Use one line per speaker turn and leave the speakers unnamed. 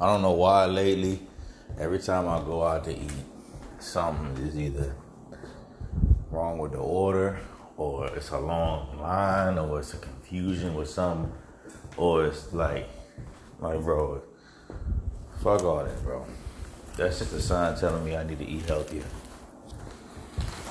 I don't know why lately, every time I go out to eat, something is either wrong with the order, or it's a long line, or it's a confusion with something, or it's like, like, bro, fuck all that, bro. That's just a sign telling me I need to eat healthier.